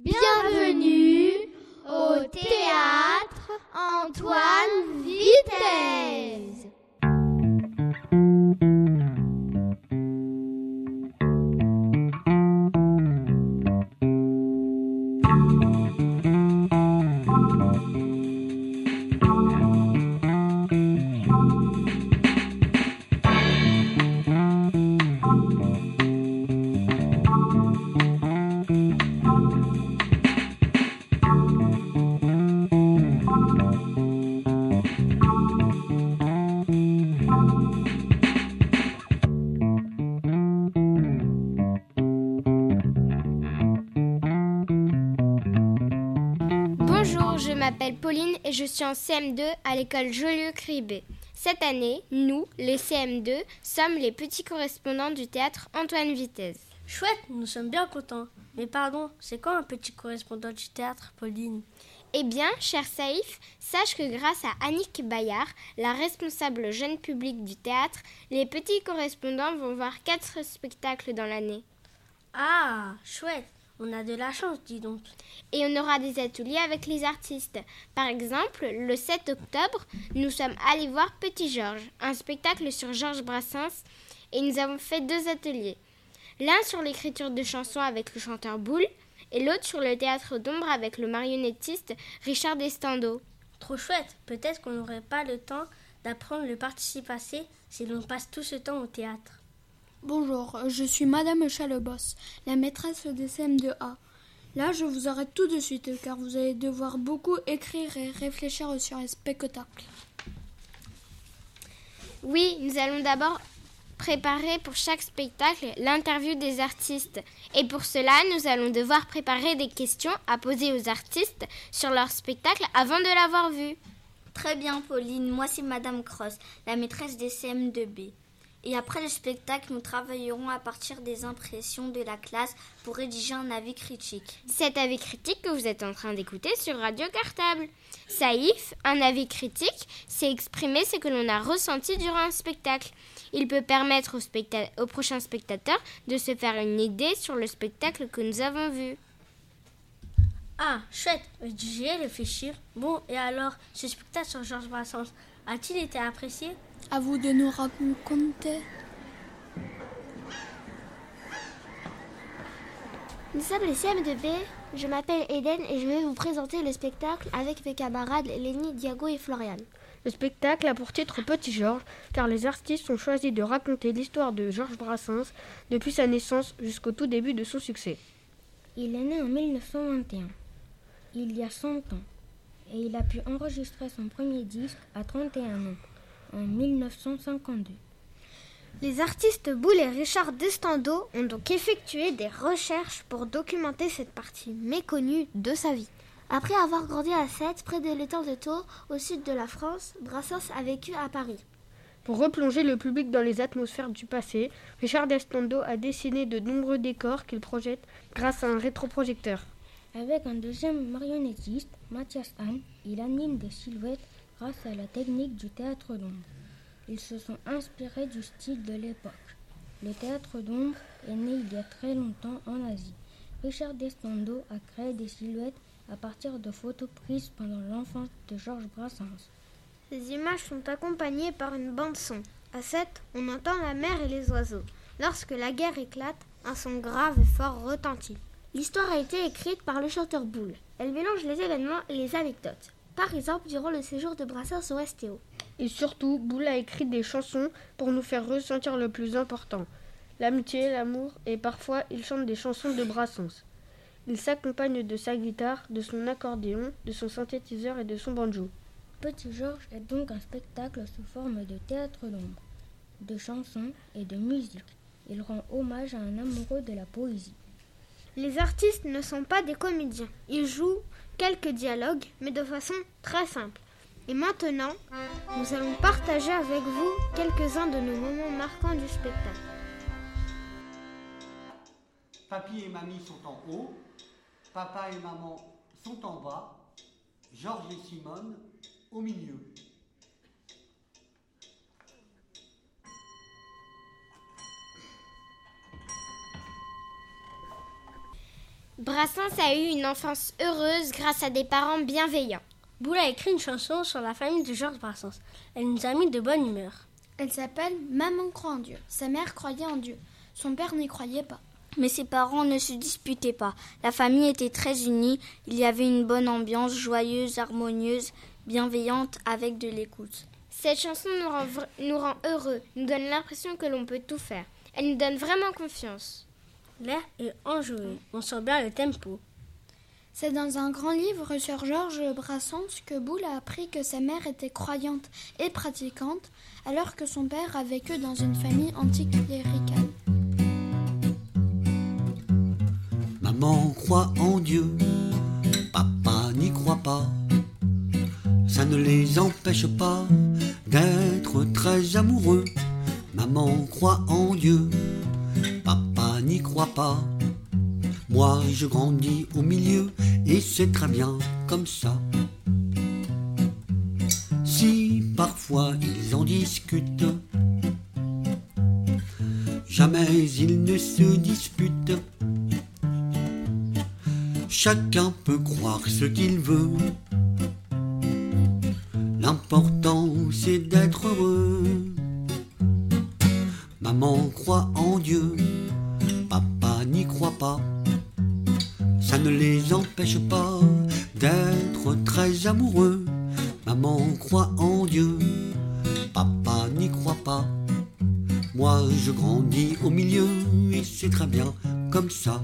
Bienvenue au théâtre Antoine Vitesse. Pauline et je suis en CM2 à l'école Jolieu-Cribé. Cette année, nous, les CM2, sommes les petits correspondants du théâtre Antoine Vitesse. Chouette, nous sommes bien contents. Mais pardon, c'est quoi un petit correspondant du théâtre, Pauline? Eh bien, cher Saïf, sache que grâce à Annick Bayard, la responsable jeune public du théâtre, les petits correspondants vont voir quatre spectacles dans l'année. Ah, chouette, on a de la chance, dis donc. Et on aura des ateliers avec les artistes. Par exemple, le 7 octobre, nous sommes allés voir Petit Georges, un spectacle sur Georges Brassens, et nous avons fait deux ateliers. L'un sur l'écriture de chansons avec le chanteur Boule, et l'autre sur le théâtre d'ombre avec le marionnettiste Richard Destando. Trop chouette, peut-être qu'on n'aurait pas le temps d'apprendre le participe passé si l'on passe tout ce temps au théâtre. Bonjour, je suis Madame Chalebos, la maîtresse des CM2A. Là, je vous arrête tout de suite car vous allez devoir beaucoup écrire et réfléchir sur un spectacle. Oui, nous allons d'abord préparer pour chaque spectacle l'interview des artistes. Et pour cela, nous allons devoir préparer des questions à poser aux artistes sur leur spectacle avant de l'avoir vu. Très bien, Pauline. Moi, c'est Madame Cross, la maîtresse des CM2B. Et après le spectacle, nous travaillerons à partir des impressions de la classe pour rédiger un avis critique. Cet avis critique que vous êtes en train d'écouter sur Radio Cartable. Saïf, un avis critique, c'est exprimer ce que l'on a ressenti durant un spectacle. Il peut permettre au, specta au prochain spectateur de se faire une idée sur le spectacle que nous avons vu. Ah, chouette, j'y ai réfléchir. Bon, et alors, ce spectacle sur Georges Brassens a-t-il été apprécié? À vous de nous raconter. Nous sommes les CM2B. Je m'appelle Eden et je vais vous présenter le spectacle avec mes camarades Lenny, Diago et Florian. Le spectacle a pour titre Petit Georges, car les artistes ont choisi de raconter l'histoire de Georges Brassens depuis sa naissance jusqu'au tout début de son succès. Il est né en 1921, il y a 100 ans, et il a pu enregistrer son premier disque à 31 ans, en 1952. Les artistes Boulle et Richard Destando ont donc effectué des recherches pour documenter cette partie méconnue de sa vie. Après avoir grandi à Sète, près de l'étang de Tours, au sud de la France, Brassens a vécu à Paris. Pour replonger le public dans les atmosphères du passé, Richard Destando a dessiné de nombreux décors qu'il projette grâce à un rétroprojecteur. Avec un deuxième marionnettiste, Mathias Hahn, il anime des silhouettes grâce à la technique du théâtre d'ombre. Ils se sont inspirés du style de l'époque. Le théâtre d'ombre est né il y a très longtemps en Asie. Richard Destando a créé des silhouettes à partir de photos prises pendant l'enfance de Georges Brassens. Ces images sont accompagnées par une bande-son. À 7, on entend la mer et les oiseaux. Lorsque la guerre éclate, un son grave et fort retentit. L'histoire a été écrite par le chanteur Boule. Elle mélange les événements et les anecdotes. Par exemple, durant le séjour de Brassens au STO. Et surtout, Boule a écrit des chansons pour nous faire ressentir le plus important l'amitié, l'amour, et parfois il chante des chansons de Brassens. Il s'accompagne de sa guitare, de son accordéon, de son synthétiseur et de son banjo. Petit Georges est donc un spectacle sous forme de théâtre d'ombre, de chansons et de musique. Il rend hommage à un amoureux de la poésie. Les artistes ne sont pas des comédiens. Ils jouent quelques dialogues, mais de façon très simple. Et maintenant, nous allons partager avec vous quelques-uns de nos moments marquants du spectacle. Papy et mamie sont en haut, papa et maman sont en bas, Georges et Simone au milieu. Brassens a eu une enfance heureuse grâce à des parents bienveillants. Boule a écrit une chanson sur la famille de Georges Brassens. Elle nous a mis de bonne humeur. Elle s'appelle Maman croit en Dieu. Sa mère croyait en Dieu. Son père n'y croyait pas. Mais ses parents ne se disputaient pas. La famille était très unie. Il y avait une bonne ambiance, joyeuse, harmonieuse, bienveillante, avec de l'écoute. Cette chanson nous rend, nous rend heureux, nous donne l'impression que l'on peut tout faire. Elle nous donne vraiment confiance. L'air est enjoué. On sent bien le tempo. C'est dans un grand livre sur Georges Brassens que Boulle a appris que sa mère était croyante et pratiquante, alors que son père a vécu dans une famille anticléricale. Maman croit en Dieu, papa n'y croit pas. Ça ne les empêche pas d'être très amoureux. Maman croit en Dieu, n'y croit pas. Moi je grandis au milieu et c'est très bien comme ça. Si parfois ils en discutent, jamais ils ne se disputent. Chacun peut croire ce qu'il veut. L'important c'est d'être heureux. Maman croit en Dieu, croit pas. Ça ne les empêche pas d'être très amoureux. Maman croit en Dieu, papa n'y croit pas. Moi je grandis au milieu et c'est très bien comme ça.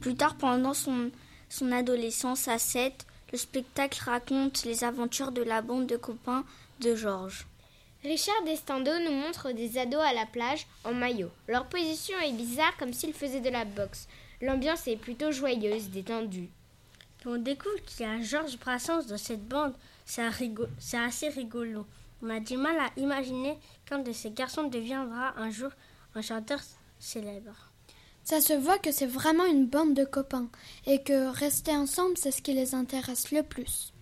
Plus tard, pendant son, son adolescence à 7, le spectacle raconte les aventures de la bande de copains de Georges. Richard Destando nous montre des ados à la plage en maillot. Leur position est bizarre comme s'ils faisaient de la boxe. L'ambiance est plutôt joyeuse, détendue. On découvre qu'il y a Georges Brassens dans cette bande. C'est assez rigolo. On a du mal à imaginer qu'un de ces garçons deviendra un jour un chanteur célèbre. Ça se voit que c'est vraiment une bande de copains et que rester ensemble, c'est ce qui les intéresse le plus.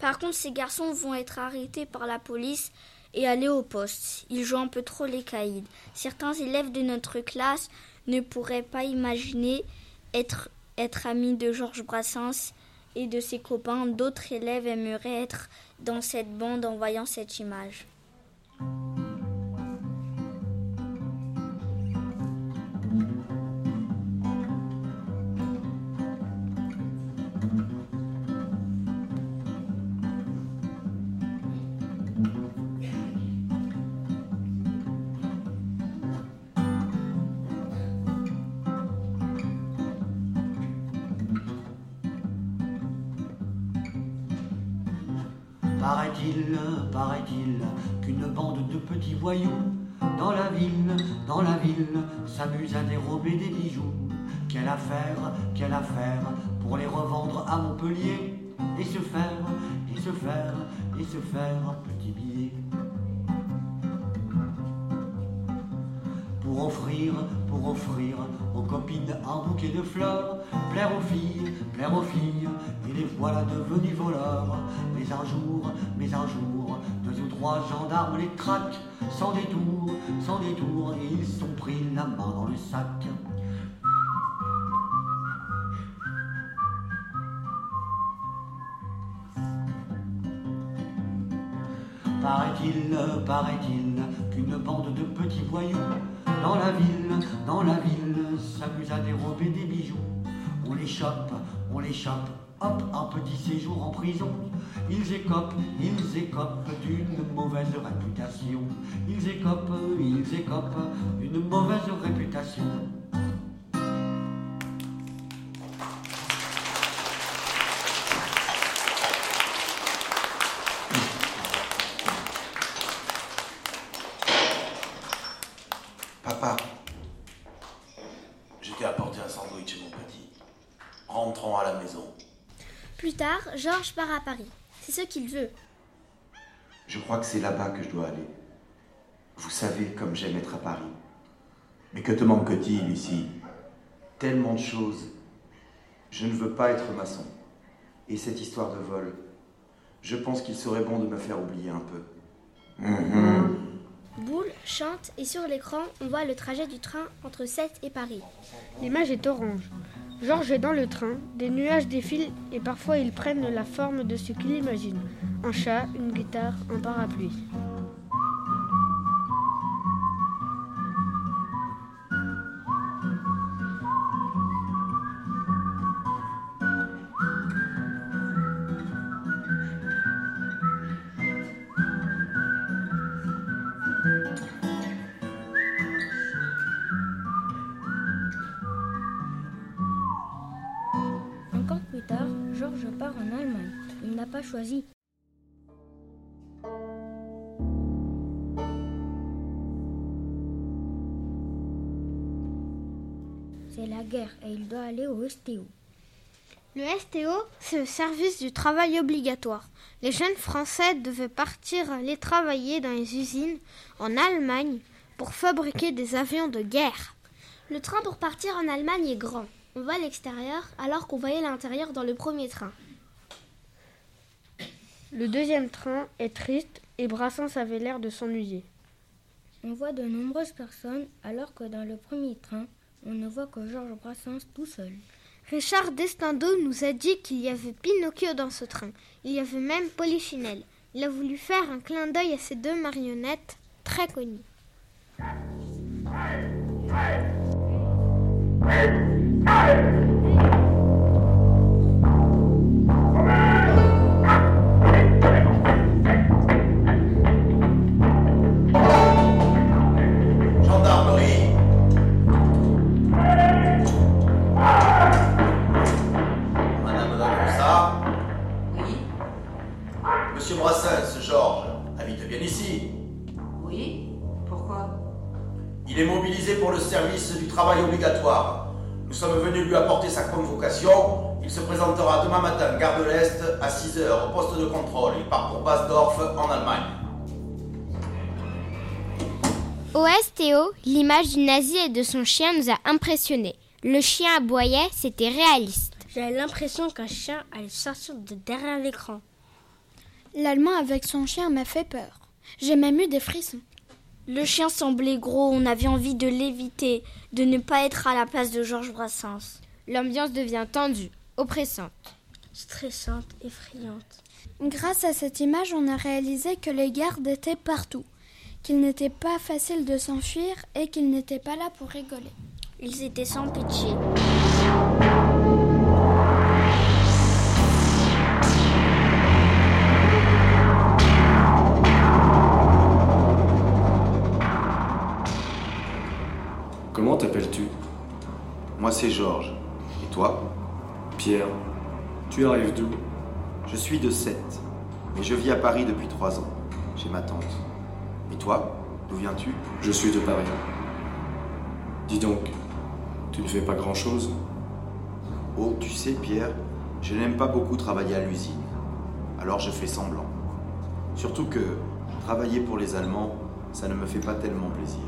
Par contre, ces garçons vont être arrêtés par la police et aller au poste. Ils jouent un peu trop les caïds. Certains élèves de notre classe ne pourraient pas imaginer être, être amis de Georges Brassens et de ses copains. D'autres élèves aimeraient être dans cette bande en voyant cette image. Paraît-il, paraît-il, qu'une bande de petits voyous dans la ville, dans la ville, s'amuse à dérober des bijoux. Quelle affaire, quelle affaire, pour les revendre à Montpellier et se faire, et se faire, et se faire un petit billet. Pour offrir, pour offrir aux copines un bouquet de fleurs, plaire aux filles, plaire aux filles, les voilà devenus voleurs. Mais un jour, mais un jour, deux ou trois gendarmes les traquent, sans détour, sans détour, et ils sont pris la main dans le sac. Paraît-il, paraît-il, qu'une bande de petits voyous dans la ville, dans la ville, s'amuse à dérober des bijoux. On les chope, on les chope, hop, un petit séjour en prison. Ils écopent, ils écopent d'une mauvaise réputation. Ils écopent, ils écopent d'une mauvaise réputation. Papa, je t'ai apporté un sandwich, mon petit. Rentrons à la maison. Plus tard, Georges part à Paris. C'est ce qu'il veut. Je crois que c'est là-bas que je dois aller. Vous savez comme j'aime être à Paris. Mais que te manque-t-il ici? Tellement de choses. Je ne veux pas être maçon. Et cette histoire de vol, je pense qu'il serait bon de me faire oublier un peu. Mhm. Boule chante et sur l'écran, on voit le trajet du train entre Sète et Paris. L'image est orange. Georges est dans le train, des nuages défilent et parfois ils prennent la forme de ce qu'il imagine. Un chat, une guitare, un parapluie. Choisi. C'est la guerre et il doit aller au STO. Le STO, c'est le service du travail obligatoire. Les jeunes Français devaient partir aller travailler dans les usines en Allemagne pour fabriquer des avions de guerre. Le train pour partir en Allemagne est grand. On voit l'extérieur alors qu'on voyait l'intérieur dans le premier train. Le deuxième train est triste et Brassens avait l'air de s'ennuyer. On voit de nombreuses personnes alors que dans le premier train, on ne voit que Georges Brassens tout seul. Richard Destando nous a dit qu'il y avait Pinocchio dans ce train. Il y avait même Polichinelle. Il a voulu faire un clin d'œil à ces deux marionnettes très connues. Le service du travail obligatoire. Nous sommes venus lui apporter sa convocation. Il se présentera demain matin, gare de l'Est, à 6h, au poste de contrôle. Il part pour Basdorf, en Allemagne. Au STO, l'image du nazi et de son chien nous a impressionnés. Le chien aboyait, c'était réaliste. J'avais l'impression qu'un chien allait sortir de derrière l'écran. L'Allemand avec son chien m'a fait peur. J'ai même eu des frissons. Le chien semblait gros, on avait envie de l'éviter, de ne pas être à la place de Georges Brassens. L'ambiance devient tendue, oppressante. Stressante, effrayante. Grâce à cette image, on a réalisé que les gardes étaient partout, qu'il n'était pas facile de s'enfuir et qu'ils n'étaient pas là pour rigoler. Ils étaient sans pitié. T'appelles-tu? Moi, c'est Georges. Et toi? Pierre. Tu arrives d'où? Je suis de Sète, mais je vis à Paris depuis trois ans, chez ma tante. Et toi? D'où viens-tu? Je suis de Paris. Dis donc, tu ne fais pas grand-chose? Oh, tu sais, Pierre, je n'aime pas beaucoup travailler à l'usine. Alors je fais semblant. Surtout que travailler pour les Allemands, ça ne me fait pas tellement plaisir.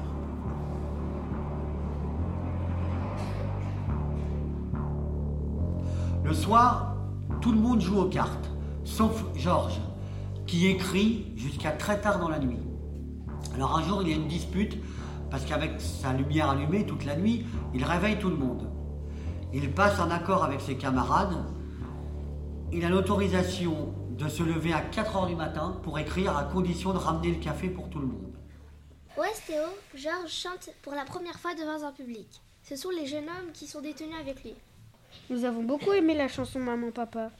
Le soir, tout le monde joue aux cartes, sauf Georges, qui écrit jusqu'à très tard dans la nuit. Alors un jour, il y a une dispute, parce qu'avec sa lumière allumée toute la nuit, il réveille tout le monde. Il passe un accord avec ses camarades. Il a l'autorisation de se lever à 4 heures du matin pour écrire à condition de ramener le café pour tout le monde. Au STO, Georges chante pour la première fois devant un public. Ce sont les jeunes hommes qui sont détenus avec lui. Nous avons beaucoup aimé la chanson Maman Papa.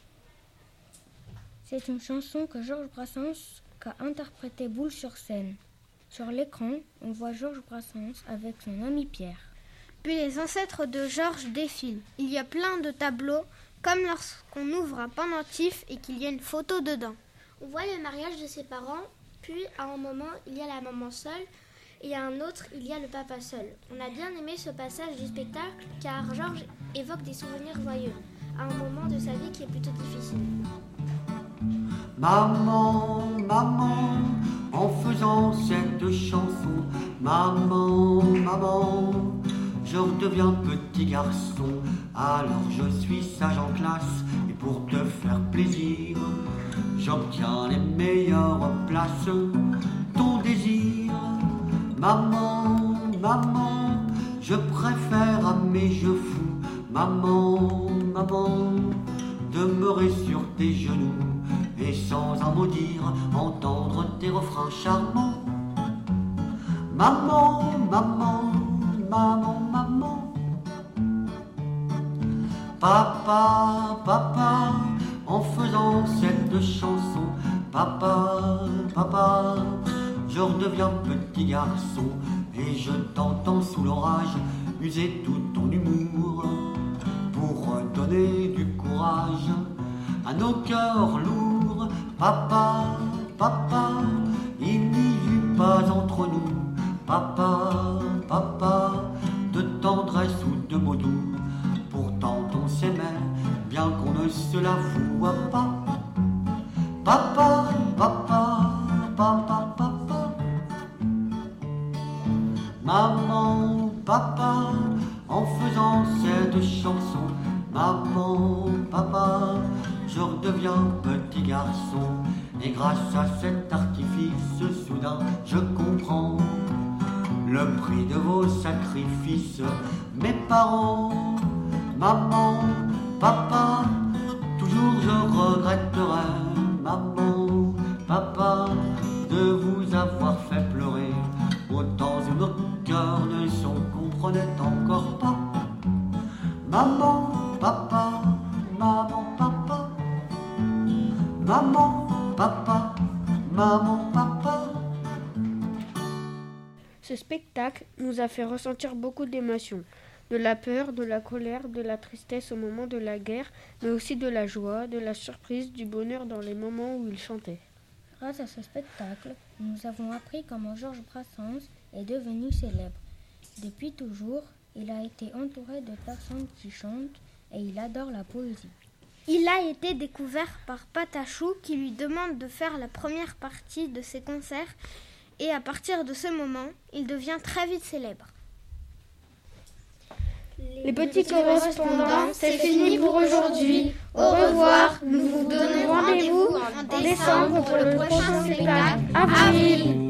C'est une chanson que Georges Brassens qu'a interprétée Boule sur scène. Sur l'écran, on voit Georges Brassens avec son ami Pierre. Puis les ancêtres de Georges défilent. Il y a plein de tableaux, comme lorsqu'on ouvre un pendentif et qu'il y a une photo dedans. On voit le mariage de ses parents, puis à un moment, il y a la maman seule, et à un autre, il y a le papa seul. On a bien aimé ce passage du spectacle car Georges évoque des souvenirs joyeux, à un moment de sa vie qui est plutôt difficile. Maman, maman, en faisant cette chanson, maman, maman, je redeviens petit garçon. Alors je suis sage en classe et pour te faire plaisir, j'obtiens les meilleures places. Maman, maman, je préfère à mes jeux fous, maman, maman, demeurer sur tes genoux et sans un mot dire entendre tes refrains charmants. Maman, maman, maman, maman. Papa, papa, en faisant cette chanson, papa, papa, je redeviens petit garçon et je t'entends sous l'orage user tout ton humour pour donner du courage à nos cœurs lourds. Papa, papa, cet artifice, soudain, je comprends le prix de vos sacrifices. Mes parents, maman, papa, toujours je regretterai, maman, papa, de vous avoir fait pleurer. Autant où nos cœurs ne s'en comprenaient encore pas. Maman, spectacle nous a fait ressentir beaucoup d'émotions. De la peur, de la colère, de la tristesse au moment de la guerre, mais aussi de la joie, de la surprise, du bonheur dans les moments où il chantait. Grâce à ce spectacle, nous avons appris comment Georges Brassens est devenu célèbre. Depuis toujours, il a été entouré de personnes qui chantent et il adore la poésie. Il a été découvert par Patachou qui lui demande de faire la première partie de ses concerts et à partir de ce moment, il devient très vite célèbre. Les petits correspondants, c'est fini pour aujourd'hui. Au revoir. Nous vous donnons rendez-vous en décembre pour le prochain spectacle. Avril.